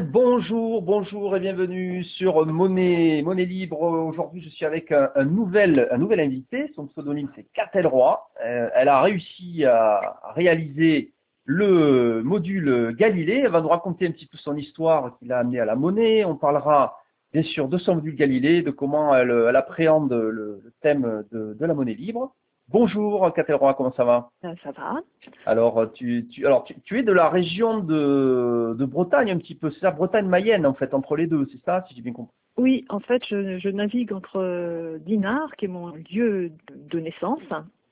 Bonjour, bonjour et bienvenue sur Monnaie, Libre. Aujourd'hui, je suis avec un, nouvel, invité. Son pseudonyme, c'est Catel Roy. Euh, elle a réussi à, réaliser le module Galilée. Elle va nous raconter un petit peu son histoire qui l'a amené à la monnaie. On parlera bien sûr de son module Galilée, de comment elle, appréhende le, thème de la monnaie libre. Bonjour Roy, comment ça va? Euh, Ça va. Alors, tu, tu, alors tu, tu es de la région de, de Bretagne un petit peu, c'est ça, Bretagne-Mayenne en fait, entre les deux, c'est ça, si j'ai bien compris? Oui, en fait, je, je navigue entre euh, Dinard, qui est mon lieu de naissance,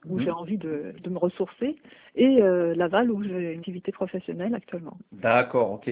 où Mhm. j'ai envie de, de me ressourcer, et euh, Laval, où j'ai une activité professionnelle actuellement. D'accord, ok.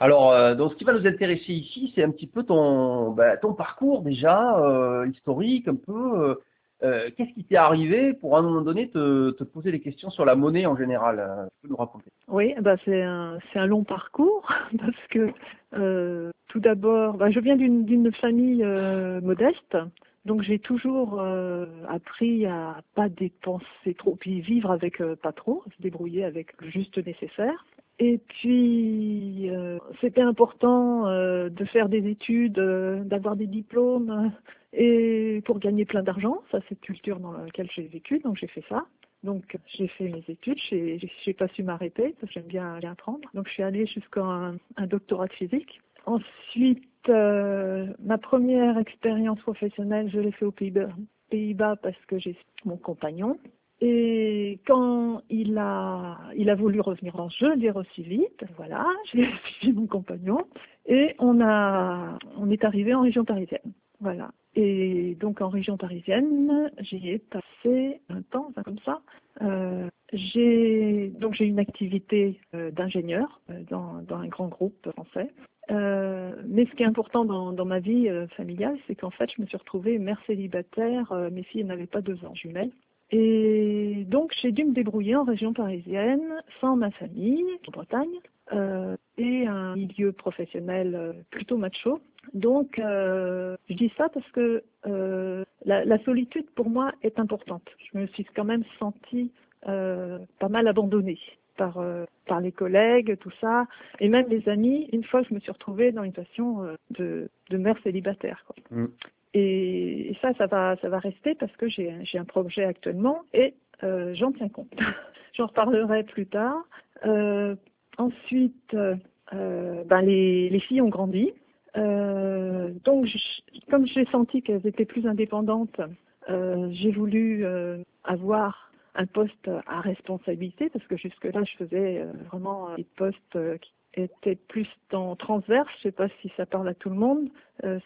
Alors, euh, donc ce qui va nous intéresser ici, c'est un petit peu ton, bah, ton parcours déjà, euh, historique, un peu. Euh, Qu'est-ce qui t'est arrivé pour à un moment donné te, te poser des questions sur la monnaie en général euh, Tu peux nous raconter. Oui, bah c'est un, un long parcours, parce que euh, tout d'abord, bah, je viens d'une d'une famille euh, modeste, donc j'ai toujours euh, appris à pas dépenser trop, puis vivre avec euh, pas trop, se débrouiller avec le juste nécessaire. Et puis, euh, c'était important euh, de faire des études, euh, d'avoir des diplômes, et pour gagner plein d'argent. Ça, c'est culture dans laquelle j'ai vécu, donc j'ai fait ça. Donc j'ai fait mes études, j'ai pas su m'arrêter parce que j'aime bien, bien apprendre. Donc je suis allée jusqu'à un, un doctorat de physique. Ensuite, euh, ma première expérience professionnelle, je l'ai fait aux Pays-Bas parce que j'ai mon compagnon. Et quand il a, il a voulu revenir en jeu, l'ai reçu vite. Voilà, j'ai suivi mon compagnon et on a, on est arrivé en région parisienne. Voilà. Et donc en région parisienne, j'y ai passé un temps, comme ça. Euh, j'ai donc j'ai une activité euh, d'ingénieur euh, dans, dans un grand groupe français. Euh, mais ce qui est important dans, dans ma vie familiale, c'est qu'en fait, je me suis retrouvée mère célibataire. mes filles n'avaient pas deux ans jumelles. Et donc, j'ai dû me débrouiller en région parisienne, sans ma famille, en Bretagne, et un milieu professionnel plutôt macho. Donc, euh, je dis ça parce que euh, la, la solitude, pour moi, est importante. Je me suis quand même sentie euh, pas mal abandonnée par, euh, par les collègues, tout ça, et même les amis. Une fois, je me suis retrouvée dans une situation euh, de, de mère célibataire. Quoi. Mm. Et, et ça, ça va, ça va rester parce que j'ai un projet actuellement et euh, j'en tiens compte. J'en reparlerai plus tard. Euh, ensuite, ben les, les filles ont grandi. Euh, donc, je- comme j'ai senti qu'elles étaient plus indépendantes, euh, j'ai voulu euh, avoir un poste à responsabilité parce que jusque-là, je faisais euh, vraiment euh, des postes euh, qui étaient plus dans transverse. Je sais pas si ça parle à tout le monde.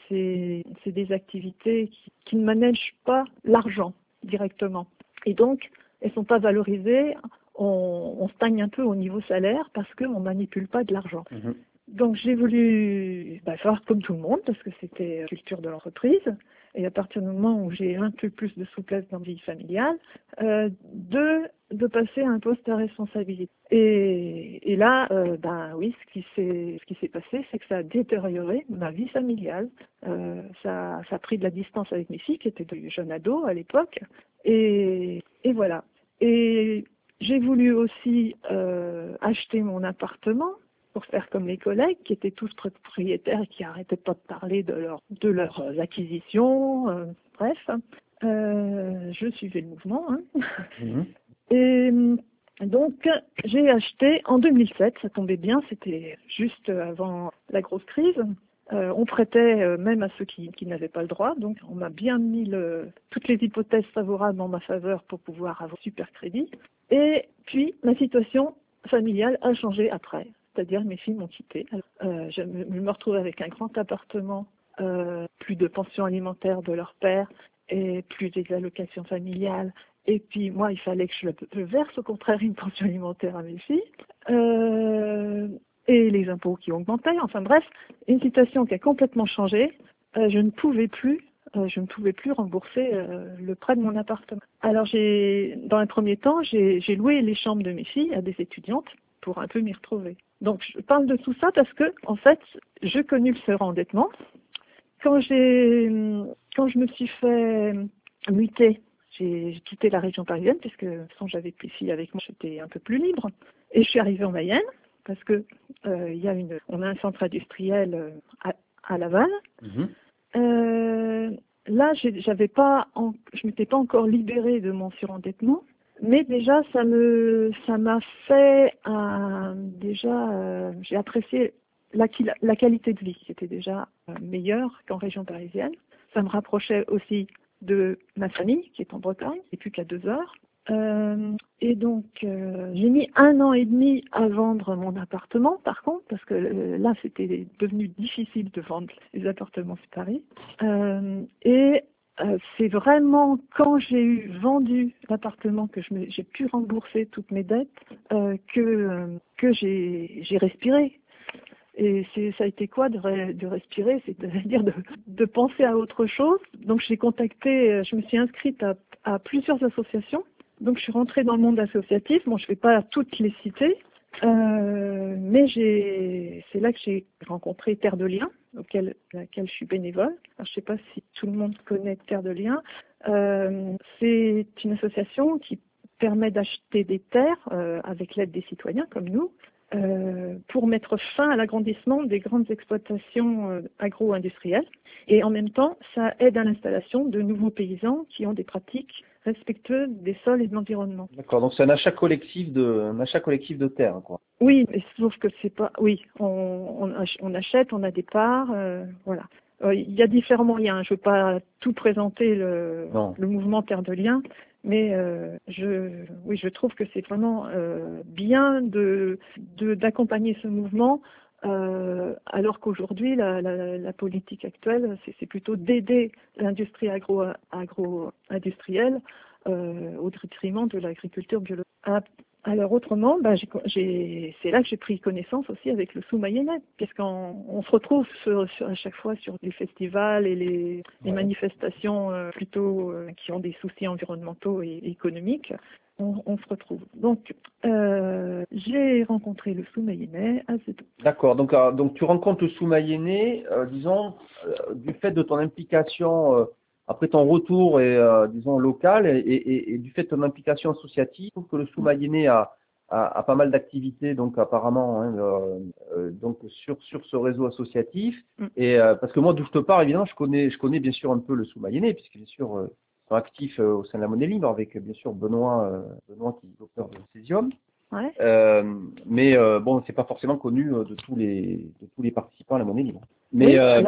C'est des activités qui, ne managent pas l'argent directement. Et donc, elles sont pas valorisées. On, on stagne un peu au niveau salaire parce qu'on manipule pas de l'argent. Mhm. Donc j'ai voulu bah, faire comme tout le monde parce que c'était la culture de l'entreprise. Et à partir du moment où j'ai un peu plus de souplesse dans la vie familiale, euh, de, de passer à un poste à responsabilité. Et, et là, ben oui, ce qui s'est ce qui s'est passé, c'est que ça a détérioré ma vie familiale. Euh, ça, ça a pris de la distance avec mes filles qui étaient de jeunes ados à l'époque. Et, et voilà. Et j'ai voulu aussi euh, acheter mon appartement pour faire comme les collègues qui étaient tous propriétaires et qui arrêtaient pas de parler de, leur, de leurs acquisitions. euh, bref, euh, je suivais le mouvement. Hein. Mhm. Et euh, donc, j'ai acheté en 2007, ça tombait bien, c'était juste avant la grosse crise. Euh, on prêtait euh, même à ceux qui, qui n'avaient pas le droit, donc on m'a bien mis le, toutes les hypothèses favorables en ma faveur pour pouvoir avoir super crédit. Et puis, ma situation familiale a changé après, c'est-à-dire mes filles m'ont quitté. Euh, je, me, retrouve avec un grand appartement, euh, plus de pension alimentaire de leur père et plus des allocations familiales. Et puis moi, il fallait que je, verse au contraire une pension alimentaire à mes filles. Euh, et les impôts qui augmentaient. Enfin bref, une situation qui a complètement changé. Je ne pouvais plus, je ne pouvais plus rembourser le prêt de mon appartement. Alors j'ai, dans un premier temps, j'ai loué les chambres de mes filles à des étudiantes pour un peu m'y retrouver. Donc je parle de tout ça parce que en fait, je connu le surendettement. Quand j'ai, quand je me suis fait muter, j'ai j'ai quitté la région parisienne puisque sans j'avais plus de filles avec moi, j'étais un peu plus libre. Et je suis arrivée en Mayenne. parce que euh, y a une, on a un centre industriel euh, à, à Laval. Mhm. Euh, là, j'ai- j'avais pas, en- je m'étais pas encore libérée de mon surendettement, mais déjà ça me, ça m'a fait un- déjà, euh, j'ai apprécié la, qualité de vie qui était déjà euh, meilleure qu'en région parisienne. Ça me rapprochait aussi de ma famille qui est en Bretagne, et plus qu'à deux heures. Euh, et donc, euh, j'ai mis un an et demi à vendre mon appartement, par contre, parce que euh, là, c'était devenu difficile de vendre les appartements sur Paris. Euh, et euh, c'est vraiment quand j'ai eu vendu l'appartement que j'ai pu rembourser toutes mes dettes euh, que que j'ai respiré. Et ça a été quoi de, de respirer, c'est-à-dire de, de penser à autre chose. Donc j'ai contacté, euh, je me suis inscrite à, à plusieurs associations. Donc je suis rentrée dans le monde associatif. Bon, je ne vais pas toutes les citer, euh, mais c'est là que j'ai rencontré Terre de Liens, auquel laquelle je suis bénévole. Alors, je ne sais pas si tout le monde connaît Terre de Liens. Euh, c'est une association qui permet d'acheter des terres euh, avec l'aide des citoyens comme nous euh, pour mettre fin à l'agrandissement des grandes exploitations euh, agro-industrielles. Et en même temps, ça aide à l'installation de nouveaux paysans qui ont des pratiques respectueuses des sols et de l'environnement. D'accord, donc c'est un achat collectif de, un achat collectif de terre, quoi. Oui, mais sauf que c'est pas. Oui, on, on, ach- on achète, on a des parts, euh, voilà. Euh, Il y a différents moyens. Je ne veux pas tout présenter le, le mouvement Terre de Liens, mais euh, je, oui, je trouve que c'est vraiment euh, bien de d'accompagner ce mouvement, euh, alors qu'aujourd'hui la, la, la politique actuelle, c'est plutôt d'aider l'industrie agro agro industrielle euh, au détriment de l'agriculture biologique. Alors autrement, bah, c'est là que j'ai pris connaissance aussi avec le sous-mayennais, parce qu'on on se retrouve sur- sur- à chaque fois sur les festivals et les, les manifestations euh, plutôt euh, qui ont des soucis environnementaux et, et économiques. On, on se retrouve. Donc, euh, j'ai rencontré le sous-mayennais à Zéto. D'accord, donc, euh, donc tu rencontres le sous-mayennais, euh, disons, euh, du fait de ton implication, euh, après ton retour, et, euh, disons, local, et, et, et du fait de ton implication associative, je trouve que le sous-mayennais a, a, a pas mal d'activités, donc apparemment, hein, euh, euh, donc sur, sur ce réseau associatif. Mm. Et euh, parce que moi, d'où je te parle, évidemment, je connais, je connais bien sûr un peu le sous-mayennais, puisque bien sûr, euh, ils sont actifs euh, au sein de la monnaie libre, avec bien sûr Benoît, euh, Benoît qui est l'auteur de Césium. Ouais. Euh, mais euh, bon, c'est pas forcément connu euh, de tous les de tous les participants à la monnaie libre. Mais Oui, euh,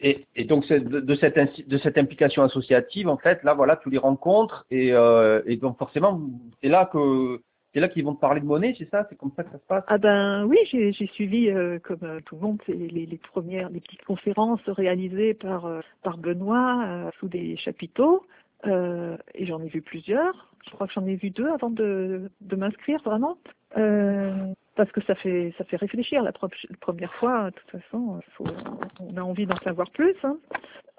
et, et donc c'est de, de cette de cette implication associative, en fait, là voilà, tu les rencontres et euh, et donc forcément c'est là que c'est là qu'ils vont te parler de monnaie, c'est ça, c'est comme ça que ça se passe? Ah ben oui, j'ai j'ai suivi euh, comme euh, tout le monde les, les premières, les petites conférences réalisées par euh, par Benoît sous des chapiteaux euh, et j'en ai vu plusieurs. Je crois que j'en ai vu deux avant de, de m'inscrire vraiment euh, parce que ça fait ça fait réfléchir la, première fois. De toute façon, il faut, on a envie d'en savoir plus. hein.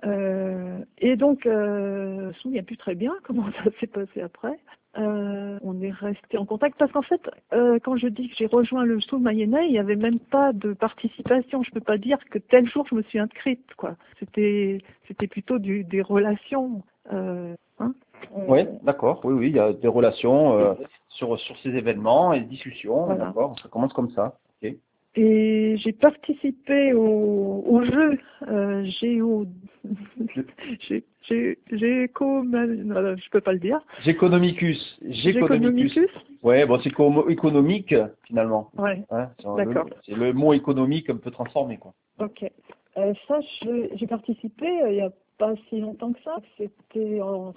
Euh, et donc, euh, je me souviens plus très bien comment ça s'est passé après? Euh, on est resté en contact parce qu'en fait, euh, quand je dis que j'ai rejoint le sous mayennais, il n'y avait même pas de participation. Je peux pas dire que tel jour je me suis inscrite, quoi. C'était, c'était plutôt du, des relations. Euh, hein. On- Oui, d'accord, oui, oui, il y a des relations euh, sur sur ces événements et des discussions, Voilà. d'accord, ça commence comme ça. Ok. Et j'ai participé au, au jeu euh, géo, gé, gé, géco, je peux pas le dire. Géconomicus, Géconomicus. Ouais, bon, c'est économique finalement. Ouais. Hein, D'accord. C'est le mot économique un peu transformé, quoi. Ok. Euh, ça, j'ai participé euh, il n'y a pas si longtemps que ça. C'était en,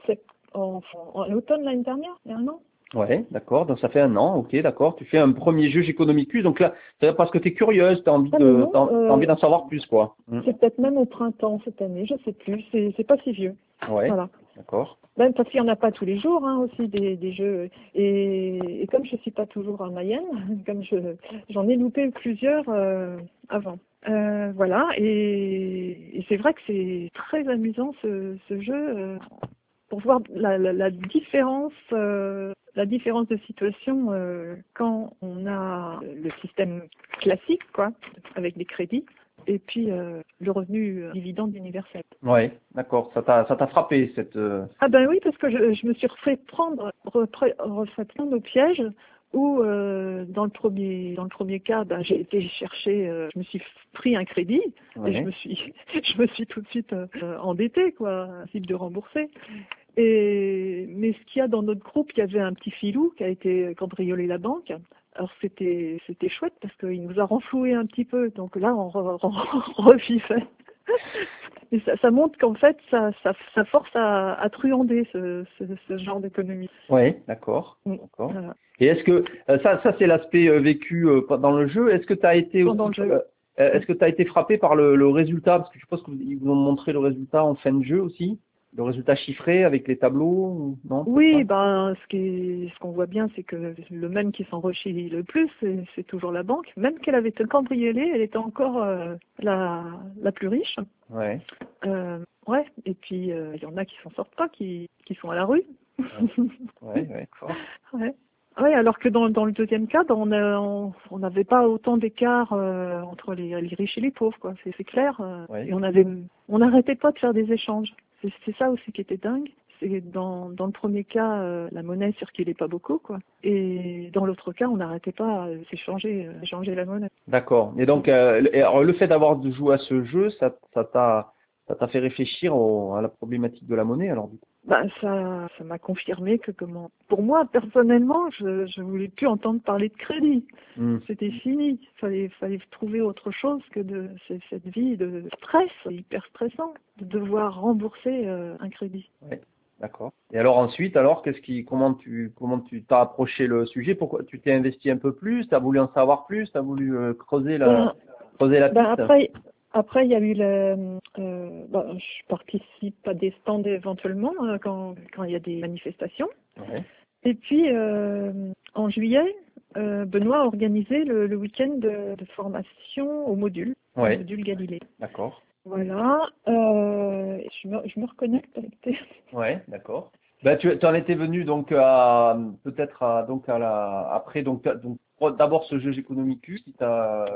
en, en automne l'année dernière, il y a un an. Ouais, d'accord. Donc ça fait un an, ok, d'accord. Tu fais un premier jeu Géconomicus, donc là, c'est parce que tu es curieuse, tu as envie Ah, de, non, euh, envie d'en savoir plus, quoi. Mm. C'est peut-être même au printemps cette année, je sais plus. C'est c'est pas si vieux. Ouais, Voilà. D'accord. Même parce qu'il n'y en a pas tous les jours hein, aussi des, des jeux. Et, et comme je suis pas toujours à Mayenne, comme je j'en ai loupé plusieurs euh, avant. Euh, voilà. Et, et c'est vrai que c'est très amusant ce, ce jeu euh, pour voir la, la, la différence. euh, la différence de situation euh, quand on a le système classique, quoi, avec des crédits, et puis euh, le revenu euh, dividende universel. Ouais, d'accord. Ça t'a, ça t'a frappé cette. euh, Ah ben oui, parce que je, je me suis refait prendre, refait, refait prendre au piège où euh, dans le premier dans le premier cas, ben, j'ai été chercher, euh, je me suis pris un crédit et je me suis je me suis tout de suite euh, endettée quoi, type de rembourser. Et mais ce qu'il y a dans notre groupe, il y avait un petit filou qui a été cambriolé la banque. Alors c'était c'était chouette parce qu'il nous a renfloué un petit peu. Donc là on, revivait. Et ça, ça montre qu'en fait, ça, ça, ça, force à, à truander ce, ce, ce genre d'économie. Oui, d'accord. Mm. d'accord. Et est-ce que euh, ça, ça c'est l'aspect euh, vécu euh, dans le jeu. Est-ce que tu as été aussi, est-ce que tu as été frappé par le, le résultat? Parce que je pense qu'ils vous ont montré le résultat en fin de jeu aussi le résultat chiffré avec les tableaux non Oui, ben ce qui ce qu'on voit bien, c'est que le même qui s'enrichit le plus, c'est toujours la banque. Même qu'elle avait été cambriolée, elle était encore euh, la la plus riche. Ouais. Euh, ouais. Et puis euh, il y en a qui s'en sortent pas, qui qui sont à la rue. ouais, ouais, ouais. Oui, alors que dans, dans le deuxième cas, on on n'avait pas autant d'écart euh, entre les, les, riches et les pauvres, quoi. C'est clair. Et on avait, on n'arrêtait pas de faire des échanges. C'est ça aussi qui était dingue. C'est dans, dans le premier cas, euh, la monnaie circulait pas beaucoup, quoi. Et dans l'autre cas, on n'arrêtait pas de s'échanger, échanger la monnaie. D'accord. Et donc, euh, le fait d'avoir joué à ce jeu, ça t'a, ça t'a fait réfléchir à la problématique de la monnaie, alors du coup? Bah, ça, ça m'a confirmé que comment. Pour moi, personnellement, je, je voulais plus entendre parler de crédit. Hmm. C'était fini. Fallait, fallait trouver autre chose que de cette vie de stress, hyper stressant, de devoir rembourser euh, un crédit. Oui, d'accord. Et alors ensuite, alors qu'est-ce qui, comment tu, comment tu t'as approché le sujet? Pourquoi tu t'es investi un peu plus? T'as voulu en savoir plus? T'as voulu euh, creuser la, ben, creuser la ben, après, après, il y a eu le. Euh, bon, je participe à des stands éventuellement euh, quand, quand il y a des manifestations. Ouais. Et puis, euh, en juillet, euh, Benoît a organisé le, le week-end de, de, formation au module, ouais. au module Galilée. D'accord. Voilà. Je, me, je me reconnecte avec tes. Ouais, d'accord. Bah, tu en étais venu donc à peut-être donc à la après donc donc d'abord ce jeu économique qui t'a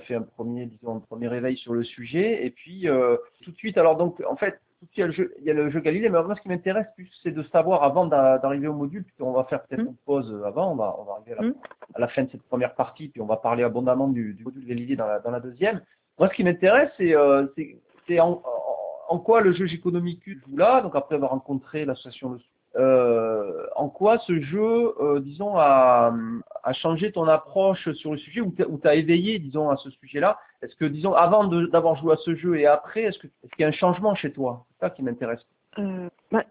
fait un premier disons un premier réveil sur le sujet et puis euh, tout de suite alors donc en fait tout de suite il y a le jeu il y a le jeu Galilée mais moi ce qui m'intéresse plus c'est de savoir avant d'arriver au module puis on va faire peut-être mmh. une pause avant on va on va arriver à la, mmh. à la, fin de cette première partie puis on va parler abondamment du, du module Galilée dans la dans la deuxième moi ce qui m'intéresse c'est euh, c'est en, en, quoi le jeu économique joue là donc après avoir rencontré l'association euh, en quoi ce jeu, euh, disons, a, changé ton approche sur le sujet ou t'as éveillé, disons, à ce sujet-là? Est-ce que, disons, avant d'avoir joué à ce jeu et après, est-ce qu'il est y a un changement chez toi? C'est ça qui m'intéresse. Euh, bah,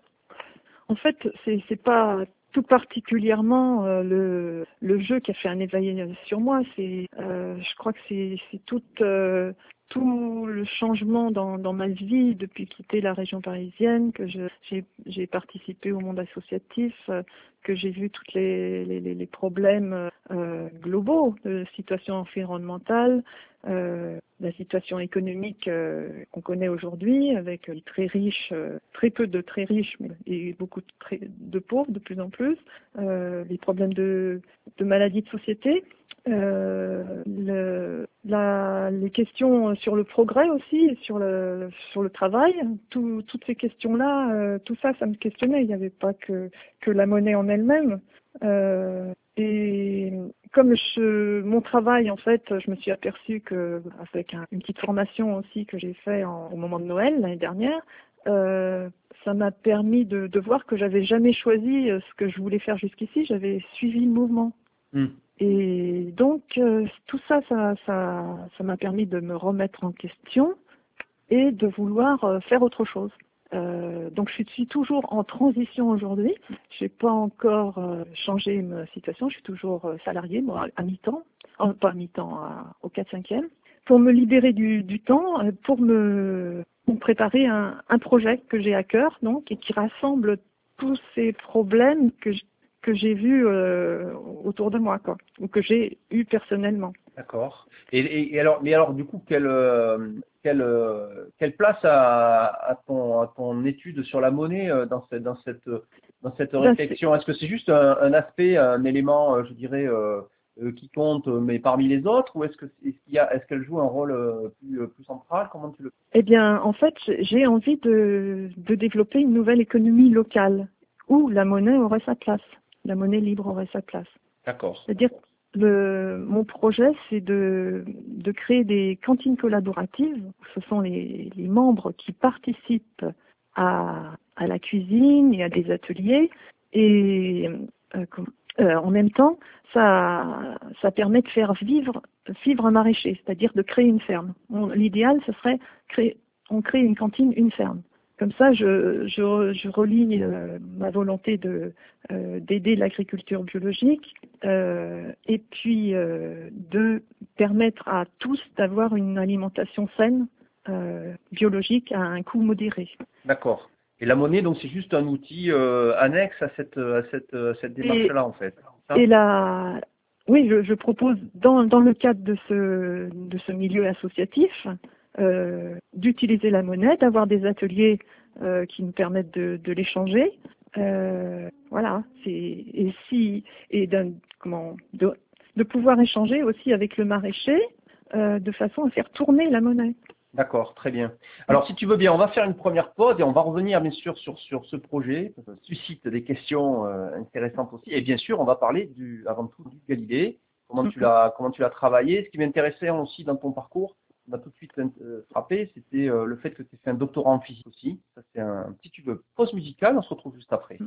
en fait, c'est pas tout particulièrement euh, le, jeu qui a fait un éveil sur moi. C'est, euh, je crois que c'est toute euh, tout le changement dans, ma vie depuis quitter la région parisienne, que j'ai participé au monde associatif, euh, que j'ai vu tous les, les, les, problèmes euh, globaux de situation environnementale, euh, la situation économique euh, qu'on connaît aujourd'hui, avec très riches, euh, très peu de très riches et beaucoup de, très, de pauvres de plus en plus, les problèmes de, de maladies de société. Euh, le, la, les questions sur le progrès aussi, sur le, sur le travail, tout, toutes ces questions-là, euh, tout ça, ça me questionnait. Il n'y avait pas que, que la monnaie en elle-même. Euh, et comme je, mon travail, en fait, je me suis aperçue que, avec un, une petite formation aussi que j'ai fait en, au moment de Noël l'année dernière, euh, ça m'a permis de, de voir que j'avais jamais choisi ce que je voulais faire jusqu'ici. J'avais suivi le mouvement. Mmh. Et donc, euh, tout ça, ça, ça, ça m'a permis de me remettre en question et de vouloir euh, faire autre chose. Euh, donc, je suis toujours en transition aujourd'hui. Je n'ai pas encore euh, changé ma situation. Je suis toujours euh, salariée, moi, à mi-temps, pas à mi-temps, au 4-5e, pour me libérer du, du temps, pour me, pour préparer un, un projet que j'ai à cœur, donc, et qui rassemble tous ces problèmes que que j'ai vu euh, autour de moi, quoi, ou que j'ai eu personnellement. D'accord. Et, et, alors, mais alors, du coup, quelle euh, quelle euh, quelle place a, ton ton étude sur la monnaie euh, dans cette dans cette dans cette ben, réflexion? Est-ce que c'est juste un, un, aspect, un élément, je dirais, qui compte, mais parmi les autres, ou est-ce que est-ce qu'il y a est-ce qu'elle joue un rôle plus plus central? Comment tu le Eh bien, en fait, j'ai envie de de développer une nouvelle économie locale où la monnaie aurait sa place la monnaie libre aurait sa place. D'accord. C'est-à-dire, le, mon projet, c'est de, de créer des cantines collaboratives. Ce sont les, les membres qui participent à, à la cuisine et à des ateliers. Et euh, euh, en même temps, ça, ça permet de faire vivre, vivre un maraîcher, c'est-à-dire de créer une ferme. L'idéal, ce serait créer, on crée une cantine, une ferme. Comme ça, je, je, je relie euh, ma volonté de euh, d'aider l'agriculture biologique euh, et puis euh, de permettre à tous d'avoir une alimentation saine, euh, biologique à un coût modéré. D'accord. Et la monnaie, donc, c'est juste un outil euh, annexe à cette, à cette, à cette démarche-là, en fait. Ça? Et la, oui, je, je propose dans, dans le cadre de ce, de ce milieu associatif d'utiliser la monnaie, d'avoir des ateliers euh, qui nous permettent de, de l'échanger. Euh, voilà, c'est et si et d'un comment de, de pouvoir échanger aussi avec le maraîcher euh, de façon à faire tourner la monnaie. D'accord, très bien. Alors, si tu veux bien, on va faire une première pause et on va revenir, bien sûr, sur, sur ce projet. Ça suscite des questions euh, intéressantes aussi. Et bien sûr, on va parler du, avant tout du Galilée. Comment tu l'as, comment tu l'as travaillé. Ce qui m'intéressait aussi dans ton parcours, on m'a tout de suite euh, frappé, c'était euh, le fait que tu aies fait un doctorat en physique aussi. Ça, c'est un petit tube pause musicale. On se retrouve juste après.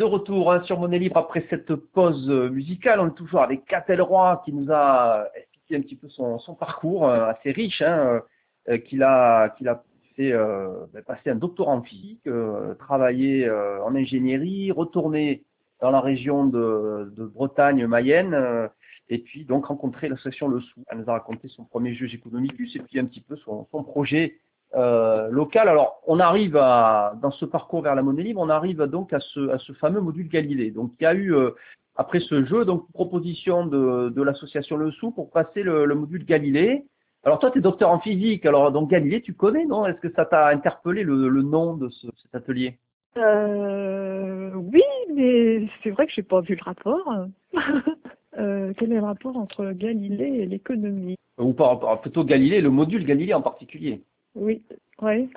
De retour hein, sur Monnaie Libre après cette pause euh, musicale. On est toujours avec Catel Roy qui nous a expliqué un petit peu son, parcours euh, assez riche, hein, euh, qu'il a, a fait ben, passer un doctorat en physique, travailler en ingénierie, retourner dans la région de, Bretagne, Mayenne, et puis donc rencontrer l'association Le Sou. Elle nous a raconté son premier jeu Economicus et puis un petit peu son projet euh, local. Alors, on arrive à, dans ce parcours vers la monnaie libre, on arrive donc à ce, à ce fameux module Galilée. Donc, il y a eu, euh, après ce jeu, donc proposition de, de l'association Le Sou pour passer le, le module Galilée. Alors, toi, tu es docteur en physique. Alors, donc Galilée, tu connais, non? Est-ce que ça t'a interpellé le, le nom de ce, cet atelier? Euh, oui, mais c'est vrai que j'ai pas vu le rapport. Euh, quel est le rapport entre Galilée et l'économie? Ou pas, plutôt Galilée, le module Galilée en particulier. Oui, ouais.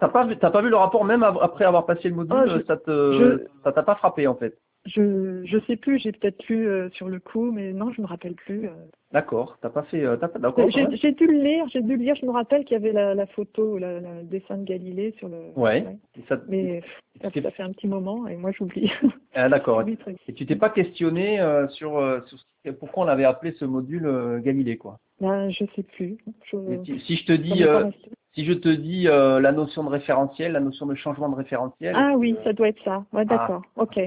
T'as pas, vu- t'as pas vu le rapport même après avoir passé le module, te, je- ça t'a pas frappé en fait? Je je sais plus, j'ai peut-être lu euh, sur le coup, mais non, je me rappelle plus. euh. D'accord, t'as pas fait, euh, t'as pas, d'accord. J'ai ouais. j'ai dû le lire, j'ai dû le lire. Je me rappelle qu'il y avait la, la photo, la, la- le dessin de Galilée sur le. Ouais. Et ça- Mais pff, ça, ça fait un petit moment et moi j'oublie. Ah, d'accord. J'oublie très vite. Et tu t'es pas questionné euh, sur, euh, sur ce- pourquoi on avait appelé ce module euh, Galilée quoi? Ben, je sais plus. Je, Et si- si je te ça dis, m'est pas euh, resté. si je te dis euh, la notion de référentiel, la notion de changement de référentiel. Ah oui, ça doit être ça. Ouais, Ah. d'accord. Ok.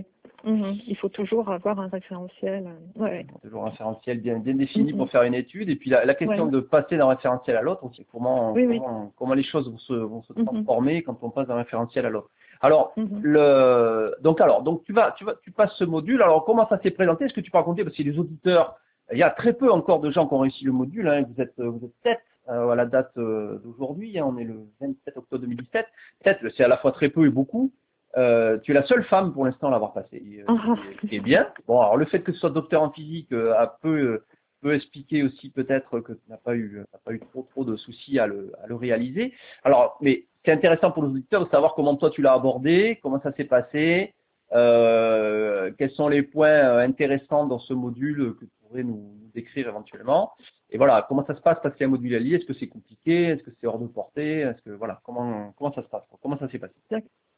Mhm. Il faut toujours avoir un référentiel. Ouais. Toujours un référentiel bien, bien défini Mhm. pour faire une étude. Et puis la, la question Ouais. de passer d'un référentiel à l'autre, c'est comment, Oui, oui. comment, comment les choses vont se, vont se Mhm. transformer quand on passe d'un référentiel à l'autre. Alors, Mhm. le, donc alors, donc tu vas, tu vas, tu passes ce module. Alors comment ça s'est présenté? Est-ce que tu peux raconter? Parce que les auditeurs, il y a très peu encore de gens qui ont réussi le module. Hein. Vous êtes, vous êtes sept euh, à la date euh, d'aujourd'hui. hein. On est le 27 octobre 2017. Sept, c'est à la fois très peu et beaucoup. Euh, tu es la seule femme pour l'instant à l'avoir passé, euh, ce qui est bien. Bon, alors le fait que tu sois docteur en physique euh, a peu euh, peut expliquer aussi peut-être que tu n'as pas eu t'as pas eu trop trop de soucis à le, à le réaliser. Alors, mais c'est intéressant pour nos auditeurs de savoir comment toi tu l'as abordé, comment ça s'est passé, euh, quels sont les points euh, intéressants dans ce module que tu pourrais nous, nous décrire éventuellement. Et voilà, comment ça se passe passer un module allié? Est-ce que c'est compliqué? Est-ce que c'est hors de portée? Est-ce que voilà, comment comment ça se passe? Comment ça s'est passé?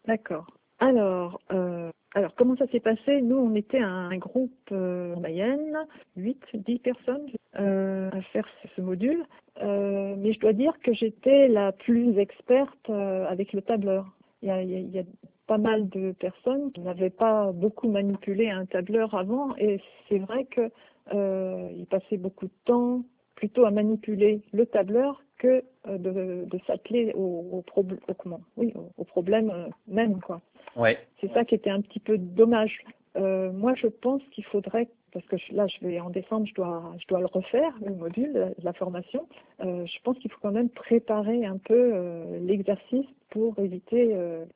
D'accord. Alors, euh, alors comment ça s'est passé? Nous, on était un groupe euh, en Mayenne, 8, 10 personnes euh, à faire ce, module. Euh, mais je dois dire que j'étais la plus experte euh, avec le tableur. Il y, a, y a, pas mal de personnes qui n'avaient pas beaucoup manipulé un tableur avant, et c'est vrai que euh, ils passaient beaucoup de temps plutôt à manipuler le tableur que de, de s'atteler au, au, au, comment? Oui, au, problème même quoi. C'est ça qui était un petit peu dommage. Euh, moi, je pense qu'il faudrait, parce que là, je vais en décembre, je dois, je dois le refaire, le module, la, la formation. Euh, je pense qu'il faut quand même préparer un peu euh, l'exercice pour éviter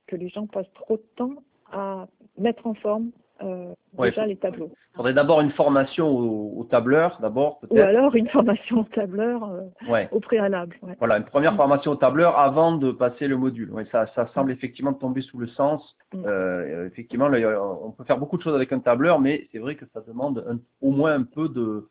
que les gens passent trop de temps à mettre en forme euh, Ouais, déjà faut- les tableaux. Il faudrait d'abord une formation au, au tableur, d'abord Ou peut-être. alors une formation au tableur euh, Ouais. au préalable. ouais. Voilà, une première formation au tableur avant de passer le module. Ça, ça semble effectivement tomber sous le sens. Mm. Euh, effectivement, là, y a- on peut faire beaucoup de choses avec un tableur, mais c'est vrai que ça demande un- au moins un peu de, euh,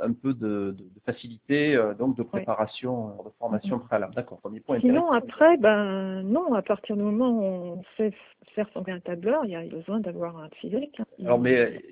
un peu de, de- de facilité, euh, donc de préparation, euh, de formation préalable. D'accord, premier point. Sinon, après, ben non, à partir du moment où on sait faire son un tableur, il y a besoin d'avoir un physique. hein. Alors, mais,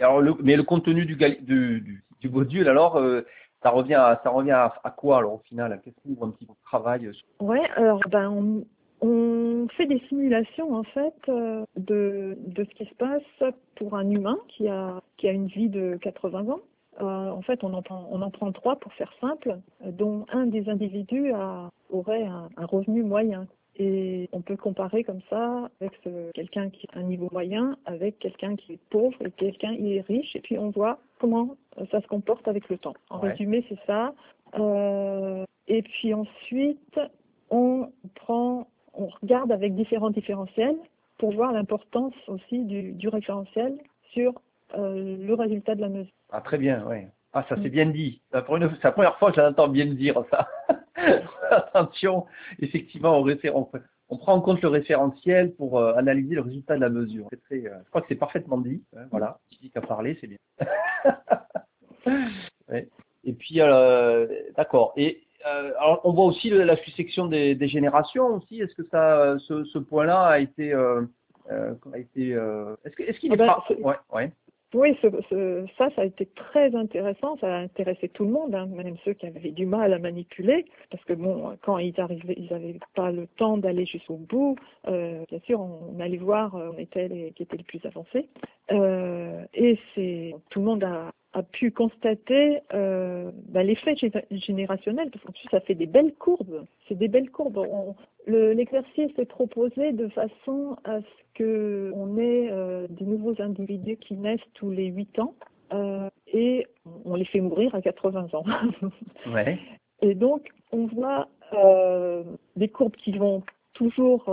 alors, le, mais le contenu du, du, du, du module, alors, euh, ça revient à, ça revient à, à quoi alors au final? Qu'est-ce qu'on un petit peu de travail sur- Ouais, alors ben on, on fait des simulations en fait euh, de, de ce qui se passe pour un humain qui a qui a une vie de 80 ans. Euh, en fait, on en prend on en prend trois pour faire simple, euh, dont un des individus a, aurait un, un revenu moyen. Et on peut comparer comme ça avec quelqu'un qui a un niveau moyen avec quelqu'un qui est pauvre et quelqu'un qui est riche. Et puis on voit comment euh, ça se comporte avec le temps. En Ouais. résumé, c'est ça. Euh, et puis ensuite, on prend, on regarde avec différents différentiels pour voir l'importance aussi du, du référentiel sur euh, le résultat de la mesure. Ah, très bien, oui. Ah, ça c'est Mm. bien dit. C'est la première- fois que j'entends bien me dire ça. Attention, effectivement, on, on prend en compte le référentiel pour euh, analyser le résultat de la mesure. Très, euh, je crois que c'est parfaitement dit. hein, voilà, physique à parler, c'est bien. Ouais. Et puis, euh, d'accord. Et euh, alors, on voit aussi la succession des, des générations aussi. Est-ce que ça, ce, ce point-là a été, euh, a été, euh, est-ce qu'il Ah est ben, pas, c'est- ouais, ouais, Oui, ce- ce- ça, ça a été très intéressant. Ça a intéressé tout le monde, hein, même ceux qui avaient du mal à manipuler, parce que bon, quand ils arrivaient, ils n'avaient pas le temps d'aller jusqu'au bout. Euh, bien sûr, on, on allait voir, euh, on était les qui étaient les plus avancés, Euh, et c'est tout le monde a, a pu constater euh, bah, l'effet gé- générationnel, parce qu'en plus, ça fait des belles courbes. C'est des belles courbes. Le- L'exercice est proposé de façon à ce que on ait euh, des nouveaux individus qui naissent tous les 8 ans euh, et on les fait mourir à 80 ans. ouais, et donc, on voit des courbes qui vont toujours,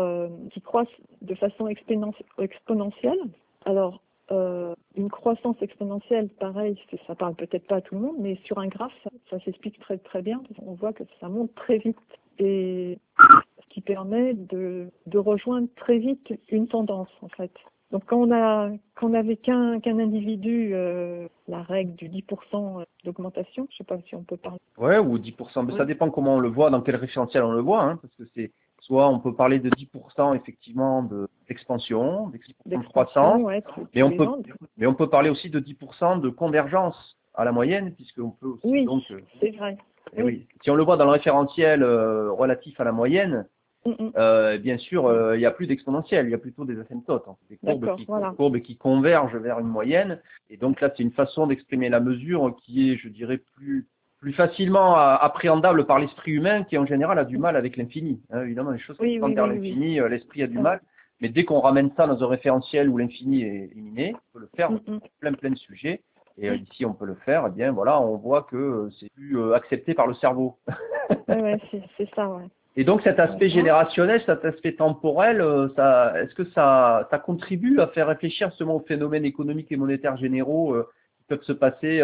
qui croissent de façon exponent- exponentielle. Alors, euh, une croissance exponentielle, pareil, ça parle peut-être pas à tout le monde, mais sur un graphe, ça, ça s'explique très très bien. On voit que ça monte très vite et ce qui permet de, de rejoindre très vite une tendance en fait. Donc quand on a quand on avait qu'un qu'un individu, euh, la règle du 10% d'augmentation, je sais pas si on peut parler. ouais, ou 10%. Mais ça dépend comment on le voit, dans quel référentiel on le voit, hein, parce que c'est soit on peut parler de 10% effectivement de d'expansion, d'expansion de d'expansion, croissance, ouais, mais on peut, mais on peut parler aussi de 10% de convergence à la moyenne, puisqu'on peut aussi Oui, donc, euh, c'est vrai. eh oui. si on le voit dans le référentiel euh, relatif à la moyenne, Mm, mm. Euh, bien sûr, euh, il n'y a plus d'exponentiel, il y a plutôt des asymptotes, hein. des courbes D'accord, qui, voilà. courbes qui convergent vers une moyenne. Et donc là, c'est une façon d'exprimer la mesure qui est, je dirais, plus plus facilement a- appréhendable par l'esprit humain, qui en général a du mal avec l'infini. Hein, évidemment, les choses qui Oui, tendent oui, vers oui, l'infini, euh, l'esprit a du mal. Mais dès qu'on ramène ça dans un référentiel où l'infini est éliminé, on peut le faire Mm, mm. plein plein de sujets. Et euh, ici, on peut le faire. Eh bien, voilà, on voit que euh, c'est plus euh, accepté par le cerveau. Ouais, ouais, c'est c'est ça, ouais. Et donc cet aspect générationnel, cet aspect temporel, euh, ça, est-ce que ça, ça contribue à faire réfléchir seulement aux phénomènes économiques et monétaires généraux euh, qui peuvent se passer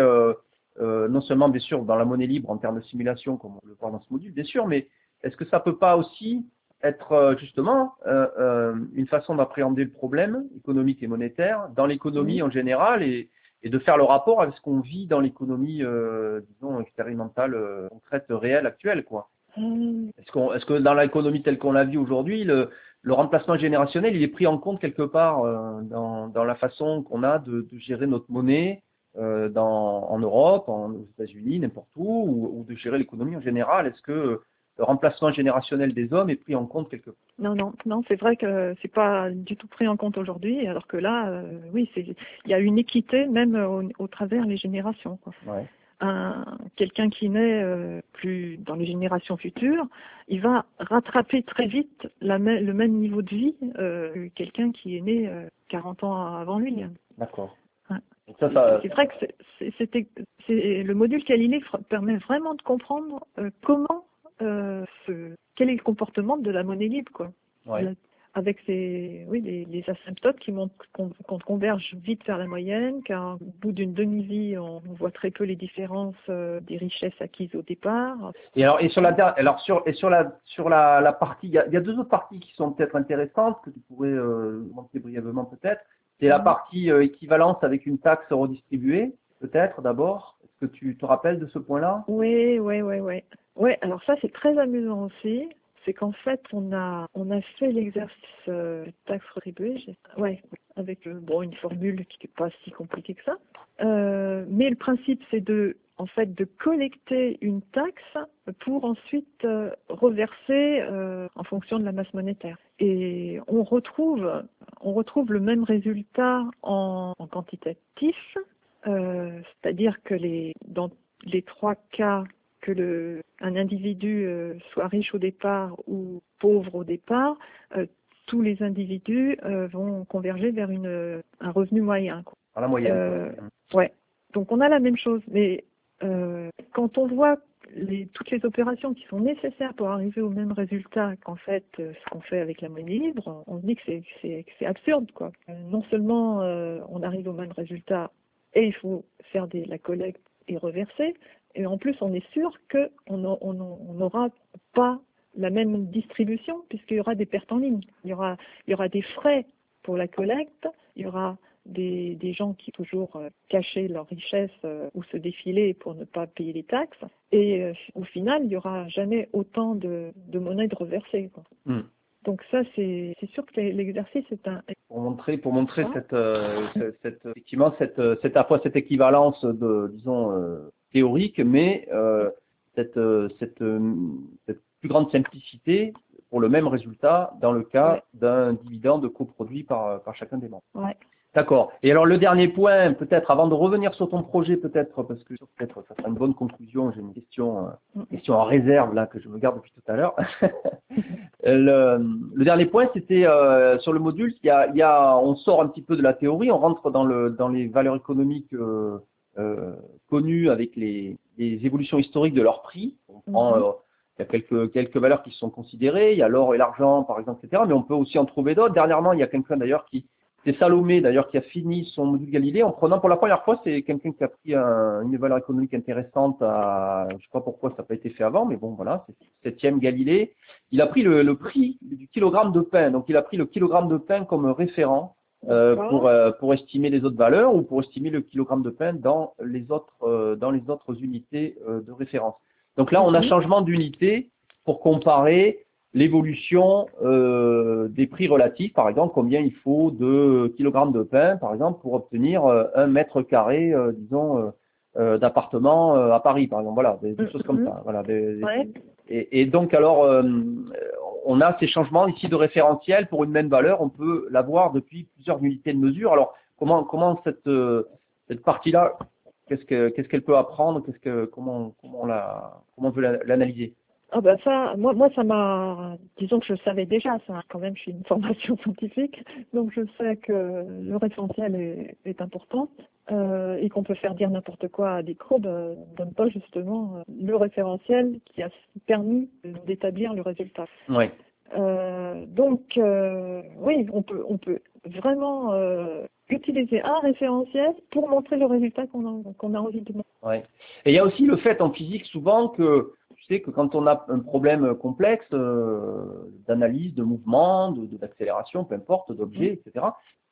euh, non seulement bien sûr dans la monnaie libre en termes de simulation, comme on le voit dans ce module, bien sûr, mais est-ce que ça peut pas aussi être euh, justement euh, euh, une façon d'appréhender le problème économique et monétaire dans l'économie en général et, et de faire le rapport avec ce qu'on vit dans l'économie, euh, disons, expérimentale, concrète, réelle, actuelle, quoi. Est-ce qu'on, est-ce que dans l'économie telle qu'on la vit aujourd'hui, le, le remplacement générationnel, il est pris en compte quelque part euh, dans, dans la façon qu'on a de, de gérer notre monnaie euh, dans, en Europe, en, aux États-Unis, n'importe où, ou, ou de gérer l'économie en général Est-ce que le remplacement générationnel des hommes est pris en compte quelque part? Non, non, non, c'est vrai que c'est pas du tout pris en compte aujourd'hui, alors que là, euh, oui, c'est, il y a une équité même au, au travers les générations. Quoi. ouais. Un, quelqu'un qui naît euh, plus dans les générations futures, il va rattraper très vite la le même niveau de vie euh, que quelqu'un qui est né euh, 40 ans avant lui. D'accord. Ça, ça, C'est vrai que c'est, c'est, c'était- c'est- le module Galilée permet vraiment de comprendre euh, comment, euh, ce, quel est le comportement de la monnaie libre, quoi. ouais. La- avec ces, oui, les, les asymptotes qui montrent qu'on, qu'on converge vite vers la moyenne, qu'au bout d'une demi-vie, on, voit très peu les différences euh, des richesses acquises au départ. Et alors, et sur la, alors sur, et sur la, sur la, la partie, il y, y a deux autres parties qui sont peut-être intéressantes que tu pourrais euh, montrer brièvement peut-être. C'est la Mhm. partie euh, équivalence avec une taxe redistribuée, peut-être d'abord. Est-ce que tu te rappelles de ce point-là? Oui, oui, oui, oui. Ouais, alors ça c'est très amusant aussi. C'est qu'en fait on a on a fait l'exercice euh, taxe redistribuée, ouais, avec euh, bon une formule qui n'est pas si compliquée que ça. Euh, mais le principe c'est de en fait de collecter une taxe pour ensuite euh, reverser euh, en fonction de la masse monétaire. Et on retrouve on retrouve le même résultat en, en quantitatif, euh, c'est-à-dire que les dans les trois cas que le, un individu euh, soit riche au départ ou pauvre au départ, euh, tous les individus euh, vont converger vers une, un revenu moyen. quoi. À la moyenne. Euh, Ouais. Donc on a la même chose, mais quand on voit les, toutes les opérations qui sont nécessaires pour arriver au même résultat qu'en fait euh, ce qu'on fait avec la monnaie libre, on se dit que c'est absurde quoi. Euh, non seulement euh, on arrive au même résultat et il faut faire des, la collecte et reverser, et en plus on est sûr que on a- on a- on n'aura pas la même distribution puisqu'il y aura des pertes en ligne. Il y aura il y aura des frais pour la collecte, il y aura des, des gens qui toujours euh, cachaient leur richesse euh, ou se défilaient pour ne pas payer les taxes. Et euh, au final, il n'y aura jamais autant de, de monnaie de reversée. quoi. Hmm. Donc ça, c'est c'est sûr que l'exercice est un... pour montrer pour montrer Ah. cette, euh, cette, effectivement cette cette à fois cette équivalence de disons euh, théorique mais euh, cette cette cette plus grande simplicité pour le même résultat dans le cas Ouais. d'un dividende coproduit par par chacun des membres. Ouais. D'accord. Et alors le dernier point, peut-être avant de revenir sur ton projet, peut-être parce que peut-être ça sera une bonne conclusion. J'ai une question, euh, question en réserve là que je me garde depuis tout à l'heure. le, le dernier point, c'était euh, sur le module. Il y, a, il y a, on sort un petit peu de la théorie, on rentre dans le dans les valeurs économiques euh, euh, connues avec les, les évolutions historiques de leur prix. On prend, Mhm. euh, il y a quelques quelques valeurs qui sont considérées. Il y a l'or et l'argent, par exemple, etc. Mais on peut aussi en trouver d'autres. Dernièrement, il y a quelqu'un d'ailleurs qui c'est Salomé d'ailleurs qui a fini son module Galilée en prenant pour la première fois, c'est quelqu'un qui a pris un- une valeur économique intéressante à, je sais pas pourquoi ça n'a pas été fait avant, mais bon voilà, c'est septième Galilée. Il a pris le, le prix du kilogramme de pain, donc il a pris le kilogramme de pain comme référent euh, pour euh, pour estimer les autres valeurs ou pour estimer le kilogramme de pain dans les autres euh, dans les autres unités de référence. Donc là, on a Mhm. changement d'unité pour comparer l'évolution euh, des prix relatifs, par exemple, combien il faut de kilogrammes de pain, par exemple, pour obtenir euh, un mètre carré, euh, disons, euh, euh, d'appartement euh, à Paris, par exemple. Voilà, des, des Mhm. choses comme ça. Voilà, des- des- Ouais. et, et donc, alors, euh, on a ces changements ici de référentiel pour une même valeur. On peut l'avoir depuis plusieurs unités de mesure. Alors, comment, comment cette, cette partie-là, qu'est-ce que, qu'est-ce qu'elle peut apprendre Qu'est-ce que, comment, comment on la, comment on veut la- l'analyser? Ah ben ça, moi, moi ça m'a, disons que je savais déjà ça. Quand même, je suis une formation scientifique, donc je sais que le référentiel est, est important euh, et qu'on peut faire dire n'importe quoi à des courbes euh, donne pas justement euh, le référentiel qui a permis d'établir le résultat. Oui. Euh, donc euh, oui, on peut, on peut vraiment euh, utiliser un référentiel pour montrer le résultat qu'on a, qu'on a envie de montrer. Ouais. Et il y a aussi le fait en physique souvent que sais que quand on a un problème complexe euh, d'analyse, de mouvement, de de- d'accélération, peu importe, d'objet, etc.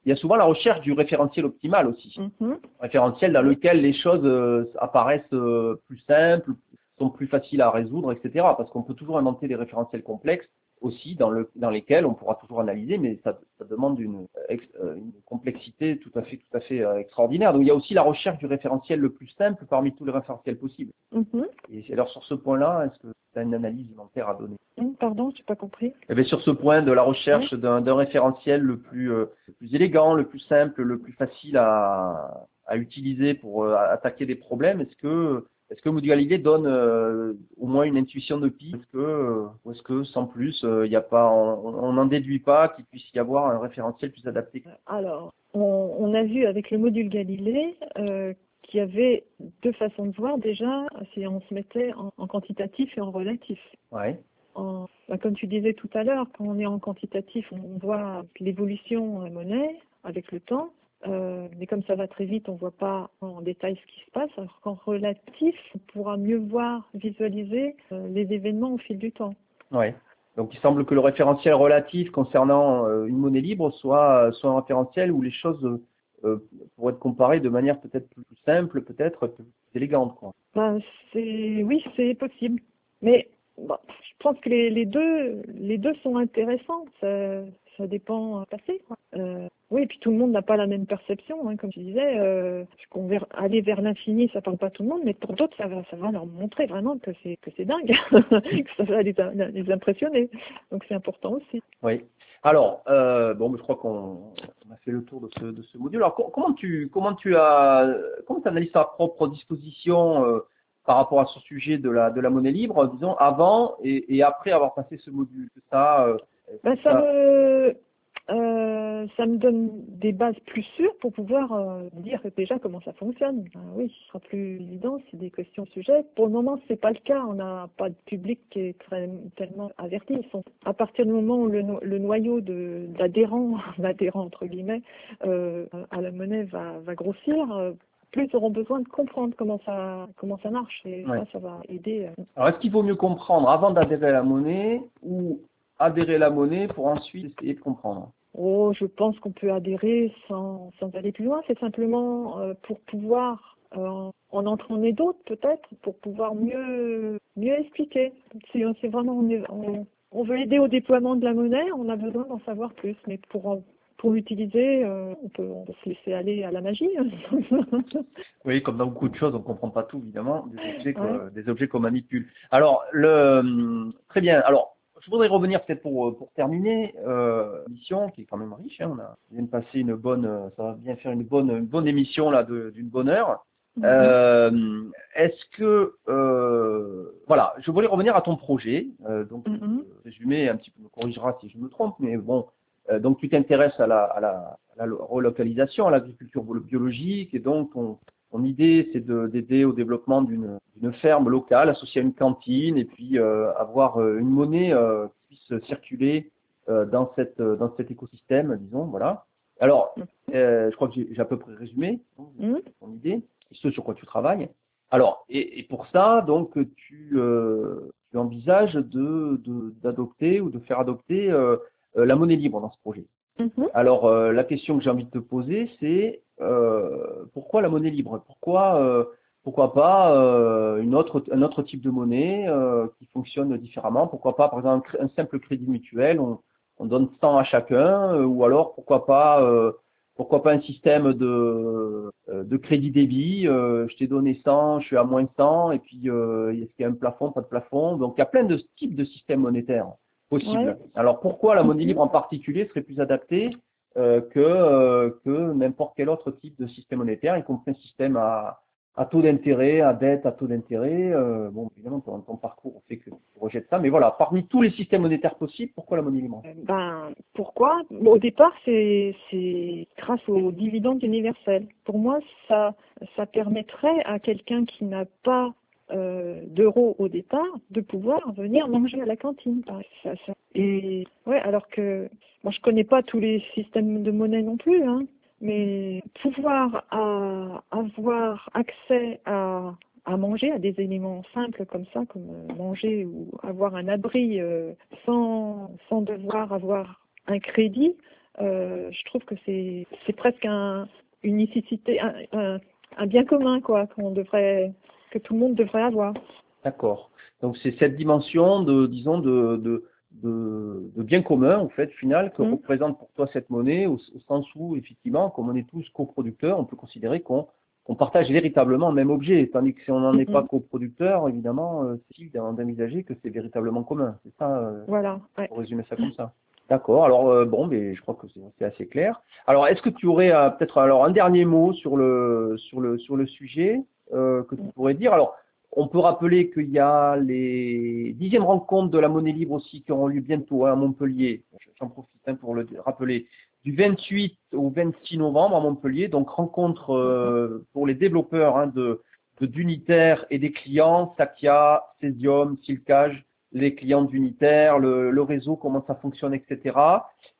Il y a souvent la recherche du référentiel optimal aussi, Mhm. référentiel dans lequel les choses euh, apparaissent euh, plus simples, sont plus faciles à résoudre, etc. Parce qu'on peut toujours inventer des référentiels complexes aussi dans, le, dans lesquels on pourra toujours analyser, mais ça, ça demande une, ex- euh, une complexité tout à fait, tout à fait euh, extraordinaire. Donc il y a aussi la recherche du référentiel le plus simple parmi tous les référentiels possibles. Mhm. Et alors sur ce point-là, est-ce que tu as une analyse élémentaire à donner? Hum, Pardon, j'ai pas compris. eh bien, sur ce point de la recherche d'un d'un référentiel le plus, euh, le plus élégant, le plus simple, le plus facile à, à utiliser pour euh, attaquer des problèmes, est-ce que est-ce que Moody Galilée donne euh, au moins une intuition de piste Est-ce que euh, ou est-ce que sans plus, euh, il y a pas, on n'en déduit pas qu'il puisse y avoir un référentiel plus adapté? Alors, on, on a vu avec le module Galilée euh, qu'il y avait deux façons de voir déjà, si on se mettait en, en quantitatif et en relatif. Ouais. En- bah, comme tu disais tout à l'heure, quand on est en quantitatif, on, on voit l'évolution de la monnaie avec le temps. Euh, mais comme ça va très vite, on voit pas en détail ce qui se passe. Alors qu'en relatif, on pourra mieux voir, visualiser euh, les événements au fil du temps. Ouais. Donc il semble que le référentiel relatif concernant euh, une monnaie libre soit, soit un référentiel où les choses pourraient être comparées de manière peut-être plus simple, peut-être plus élégante. Quoi. Ben, c'est oui, c'est possible. Mais bon, je pense que les, les deux les deux sont intéressants. Ça, ça dépend euh, passé. Euh, oui, et puis tout le monde n'a pas la même perception, hein, comme tu disais. Euh, qu'on aller vers l'infini, ça parle pas à tout le monde, mais pour d'autres, ça va ça va leur montrer vraiment que c'est que c'est dingue, que ça va les, impressionner. Donc c'est important aussi. Oui. Alors, euh, bon, je crois qu'on on a fait le tour de ce, module. Alors, co- comment tu, comment tu as, comment tu analyses ta propre disposition par rapport à ce sujet de la, de la monnaie libre, disons, avant et, et après avoir passé ce module? Ça, Ben, ça me euh, ça me donne des bases plus sûres pour pouvoir euh, dire déjà comment ça fonctionne. Ben oui, ce sera plus évident, c'est des questions sujet. Pour le moment, c'est pas le cas. On n'a pas de public qui est très, tellement averti. Ils sont, à partir du moment où le, no- le noyau de d'adhérents, d'adhérents entre guillemets, euh, à la monnaie va, va grossir, euh, plus ils auront besoin de comprendre comment ça comment ça marche. Et Ouais. ça, ça va aider. euh. alors, est-ce qu'il vaut mieux comprendre avant d'adhérer à la monnaie ou adhérer à la monnaie pour ensuite essayer de comprendre Oh, je pense qu'on peut adhérer sans, sans aller plus loin. C'est simplement euh, pour pouvoir euh, en entraîner d'autres, peut-être, pour pouvoir mieux mieux expliquer. C'est c'est vraiment on, est- on, on veut aider au déploiement de la monnaie, on a besoin d'en savoir plus. Mais pour en- pour l'utiliser, euh, on peut on peut se laisser aller à la magie. Oui, comme dans beaucoup de choses, on comprend pas tout, évidemment, des objets, que- Ouais. des objets qu'on manipule. Alors, le, très bien. Alors, je voudrais revenir peut-être pour, pour terminer, euh, l'émission qui est quand même riche. Hein, on a on vient de passer une bonne, euh, ça va bien faire une bonne, une bonne émission là d'une bonne heure. Euh, Est-ce que, euh, voilà, je voulais revenir à ton projet. Euh, donc, Mhm. euh, résumé un petit peu, me corrigera si je me trompe, mais bon, euh, donc tu t'intéresses à la, à, la, à la relocalisation, à l'agriculture biologique, et donc ton, ton idée, c'est de- d'aider au développement d'une ferme locale associée à une cantine, et puis euh, avoir euh, une monnaie euh, qui puisse circuler euh, dans cette dans cet écosystème, disons, voilà. Alors, euh, je crois que j'ai à peu près résumé ton idée, et ce sur quoi tu travailles. Alors, et, et pour ça, donc, tu, euh, tu envisages de de- d'adopter ou de faire adopter la monnaie libre dans ce projet. Mhm. Alors, euh, la question que j'ai envie de te poser, c'est euh, pourquoi la monnaie libre? Pourquoi, euh, pourquoi pas euh, une autre, un autre type de monnaie euh, qui fonctionne différemment? Pourquoi pas, par exemple, un, simple crédit mutuel on, on donne 100 à chacun, euh, ou alors pourquoi pas, pourquoi pas un système de, de crédit débit euh, Je t'ai donné 100, je suis à moins 100, et puis euh, est-ce qu'il y a un plafond, pas de plafond. Donc, il y a plein de types de systèmes monétaires possibles. Ouais. Alors, pourquoi la monnaie libre en particulier serait plus adaptée euh, que, euh, que n'importe quel autre type de système monétaire, y compris un système à, à taux d'intérêt, à dette, à taux d'intérêt. Euh, bon, évidemment, ton, ton parcours fait que tu rejettes ça, mais voilà, parmi tous les systèmes monétaires possibles, pourquoi la monnaie libre? Ben, pourquoi? Bon, Au départ, c'est c'est grâce aux dividendes universels. Pour moi, ça, ça permettrait à quelqu'un qui n'a pas euh, d'euros au départ de pouvoir venir manger à la cantine. Ça- ça- Et ouais, alors que moi, je connais pas tous les systèmes de monnaie non plus, hein, mais pouvoir à- avoir accès à à manger, à des éléments simples comme ça, comme euh, manger ou avoir un abri euh, sans, sans devoir avoir un crédit, euh, je trouve que c'est c'est presque un, une nécessité, un, un, un bien commun quoi, qu'on devrait, que tout le monde devrait avoir. D'accord. Donc c'est cette dimension de, disons, de, de, de, de bien commun, en fait, final, que Mhm. représente pour toi cette monnaie, au, au sens où, effectivement, comme on est tous coproducteurs, on peut considérer qu'on qu'on partage véritablement le même objet, tandis que si on n'en est pas coproducteur, évidemment, euh, c'est difficile d'en- d'envisager que c'est véritablement commun. C'est ça, euh, Voilà. Ouais. pour résumer ça comme ça. D'accord. Alors euh, bon, mais je crois que c'est c'est assez clair. Alors, est-ce que tu aurais euh, peut-être alors un dernier mot sur le sur le sur le sujet? Euh, que tu pourrais dire Alors, on peut rappeler qu'il y a les dixièmes rencontres de la monnaie libre aussi qui auront lieu bientôt hein, à Montpellier. J'en profite hein, pour le rappeler. Du 28 au 26 novembre à Montpellier, donc rencontre euh, pour les développeurs hein, de d'unitaires et des clients, Sakia, Cesium, Silcage, les clients d'unitaire, le, le réseau, comment ça fonctionne, etc.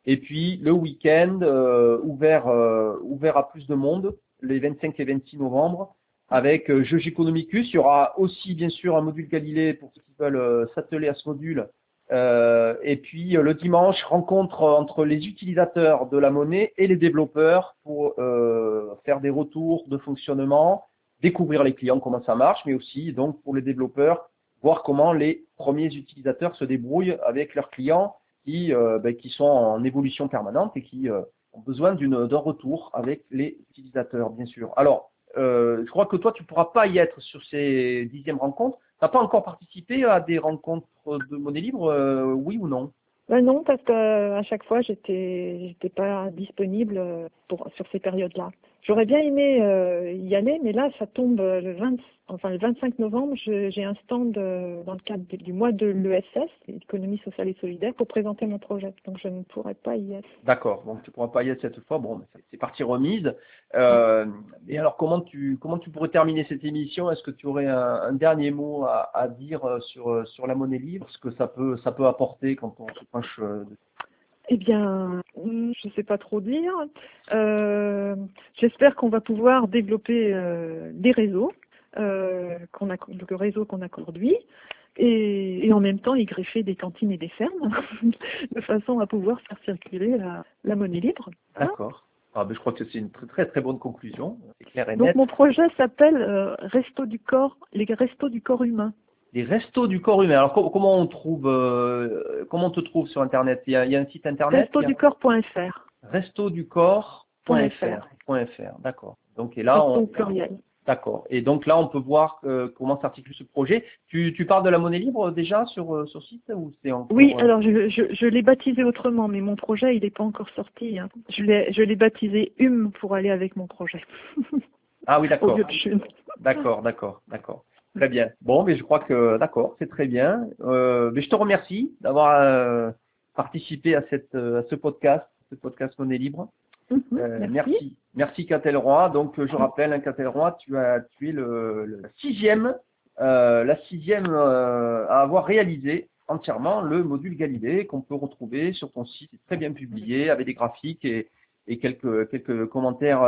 Et puis le week-end euh, ouvert euh, ouvert à plus de monde, les 25 et 26 novembre, avec euh, Jeux Economicus. Il y aura aussi bien sûr un module Galilée pour ceux qui veulent euh, s'atteler à ce module. Euh, et puis euh, le dimanche, rencontre entre les utilisateurs de la monnaie et les développeurs pour euh, faire des retours de fonctionnement, découvrir les clients, comment ça marche, mais aussi donc pour les développeurs, voir comment les premiers utilisateurs se débrouillent avec leurs clients qui, ben, qui sont en évolution permanente et qui ont besoin d'un retour avec les utilisateurs, bien sûr. Alors, euh, je crois que toi, tu pourras pas y être sur ces dixièmes rencontres. Tu n'as pas encore participé à des rencontres de monnaie libre, euh, oui ou non? Ben non, parce que euh, chaque fois, j'étais j'étais pas disponible euh, pour sur ces périodes-là. J'aurais bien aimé euh, y aller, mais là, ça tombe euh, le 20, enfin le 25 novembre. J'ai un stand euh, dans le cadre du- mois de l'ESS, l'économie sociale et solidaire, pour présenter mon projet. Donc, je ne pourrais pas y être. D'accord, donc tu pourras pas y être cette fois. Bon, c'est- partie remise. Et alors, comment tu comment tu pourrais terminer cette émission? Est-ce que tu aurais un, dernier mot à, dire sur sur la monnaie libre, ce que ça peut ça peut apporter quand on se penche Eh bien, hum, je ne sais pas trop dire. Euh, J'espère qu'on va pouvoir développer euh, des réseaux, euh, qu'on a, le réseau qu'on a conduit, et, et en même temps y greffer des cantines et des fermes, de façon à pouvoir faire circuler la, la monnaie libre. D'accord. Ah, ben, je crois que c'est une très, très très bonne conclusion. C'est clair et Donc net. mon projet s'appelle euh, Resto du corps, les restos du corps humain. Les restos du corps humain. Alors co- comment on trouve, euh, comment on te trouve sur internet? Il y, a, il y a un site internet? Restoducorps.fr. restoducorps.fr. .fr. D'accord. Donc et là, on, d'accord. Et donc là, on peut voir euh, comment s'articule ce projet. Tu, tu parles de la monnaie libre déjà sur euh, sur site ou c'est encore Oui, euh, alors je, je, je l'ai baptisé autrement, mais mon projet il n'est pas encore sorti. hein. Je l'ai je l'ai baptisé Hume pour aller avec mon projet. Ah oui, d'accord. D'accord, d'accord, d'accord. Très bien. Bon, mais je crois que d'accord, c'est très bien. Euh, mais je te remercie d'avoir euh, participé à cette euh, à ce podcast, ce podcast Monnaie Libre. Mhm, Euh, merci. merci, merci Roy. Donc je rappelle, hein, Catel Roy, tu as tu es le, sixième, la sixième à avoir réalisé entièrement le module Galilée qu'on peut retrouver sur ton site, C'est très bien publié avec des graphiques et, et quelques quelques commentaires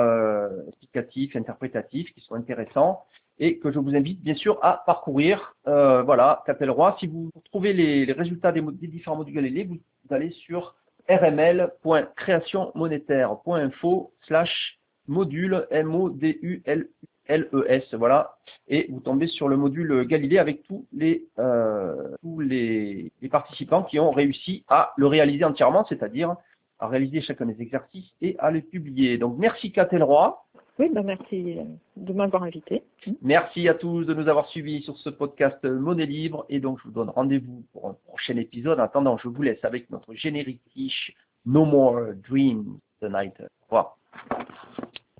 explicatifs, interprétatifs qui sont intéressants et que je vous invite bien sûr à parcourir. Euh, voilà, Catel Roy. Si vous trouvez les, résultats des, différents modules Galilée, vous, allez sur rml.créationmonétaire.info slash module M-O-D-U-L-L-E-S. Voilà. Et vous tombez sur le module Galilée avec tous les, euh, tous les, les participants qui ont réussi à le réaliser entièrement, c'est-à-dire à réaliser chacun des exercices et à les publier. Donc merci Catelroy. Oui, ben merci euh, de m'avoir invité. Merci à tous de nous avoir suivis sur ce podcast Monnaie Libre. Et donc, je vous donne rendez-vous pour un prochain épisode. En attendant, je vous laisse avec notre générique fiche No More Dreams Tonight. Au revoir.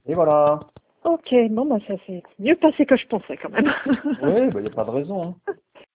Et voilà. Ok, bon, bah ça s'est mieux passé que je pensais quand même. Oui, il n'y a pas de raison. hein.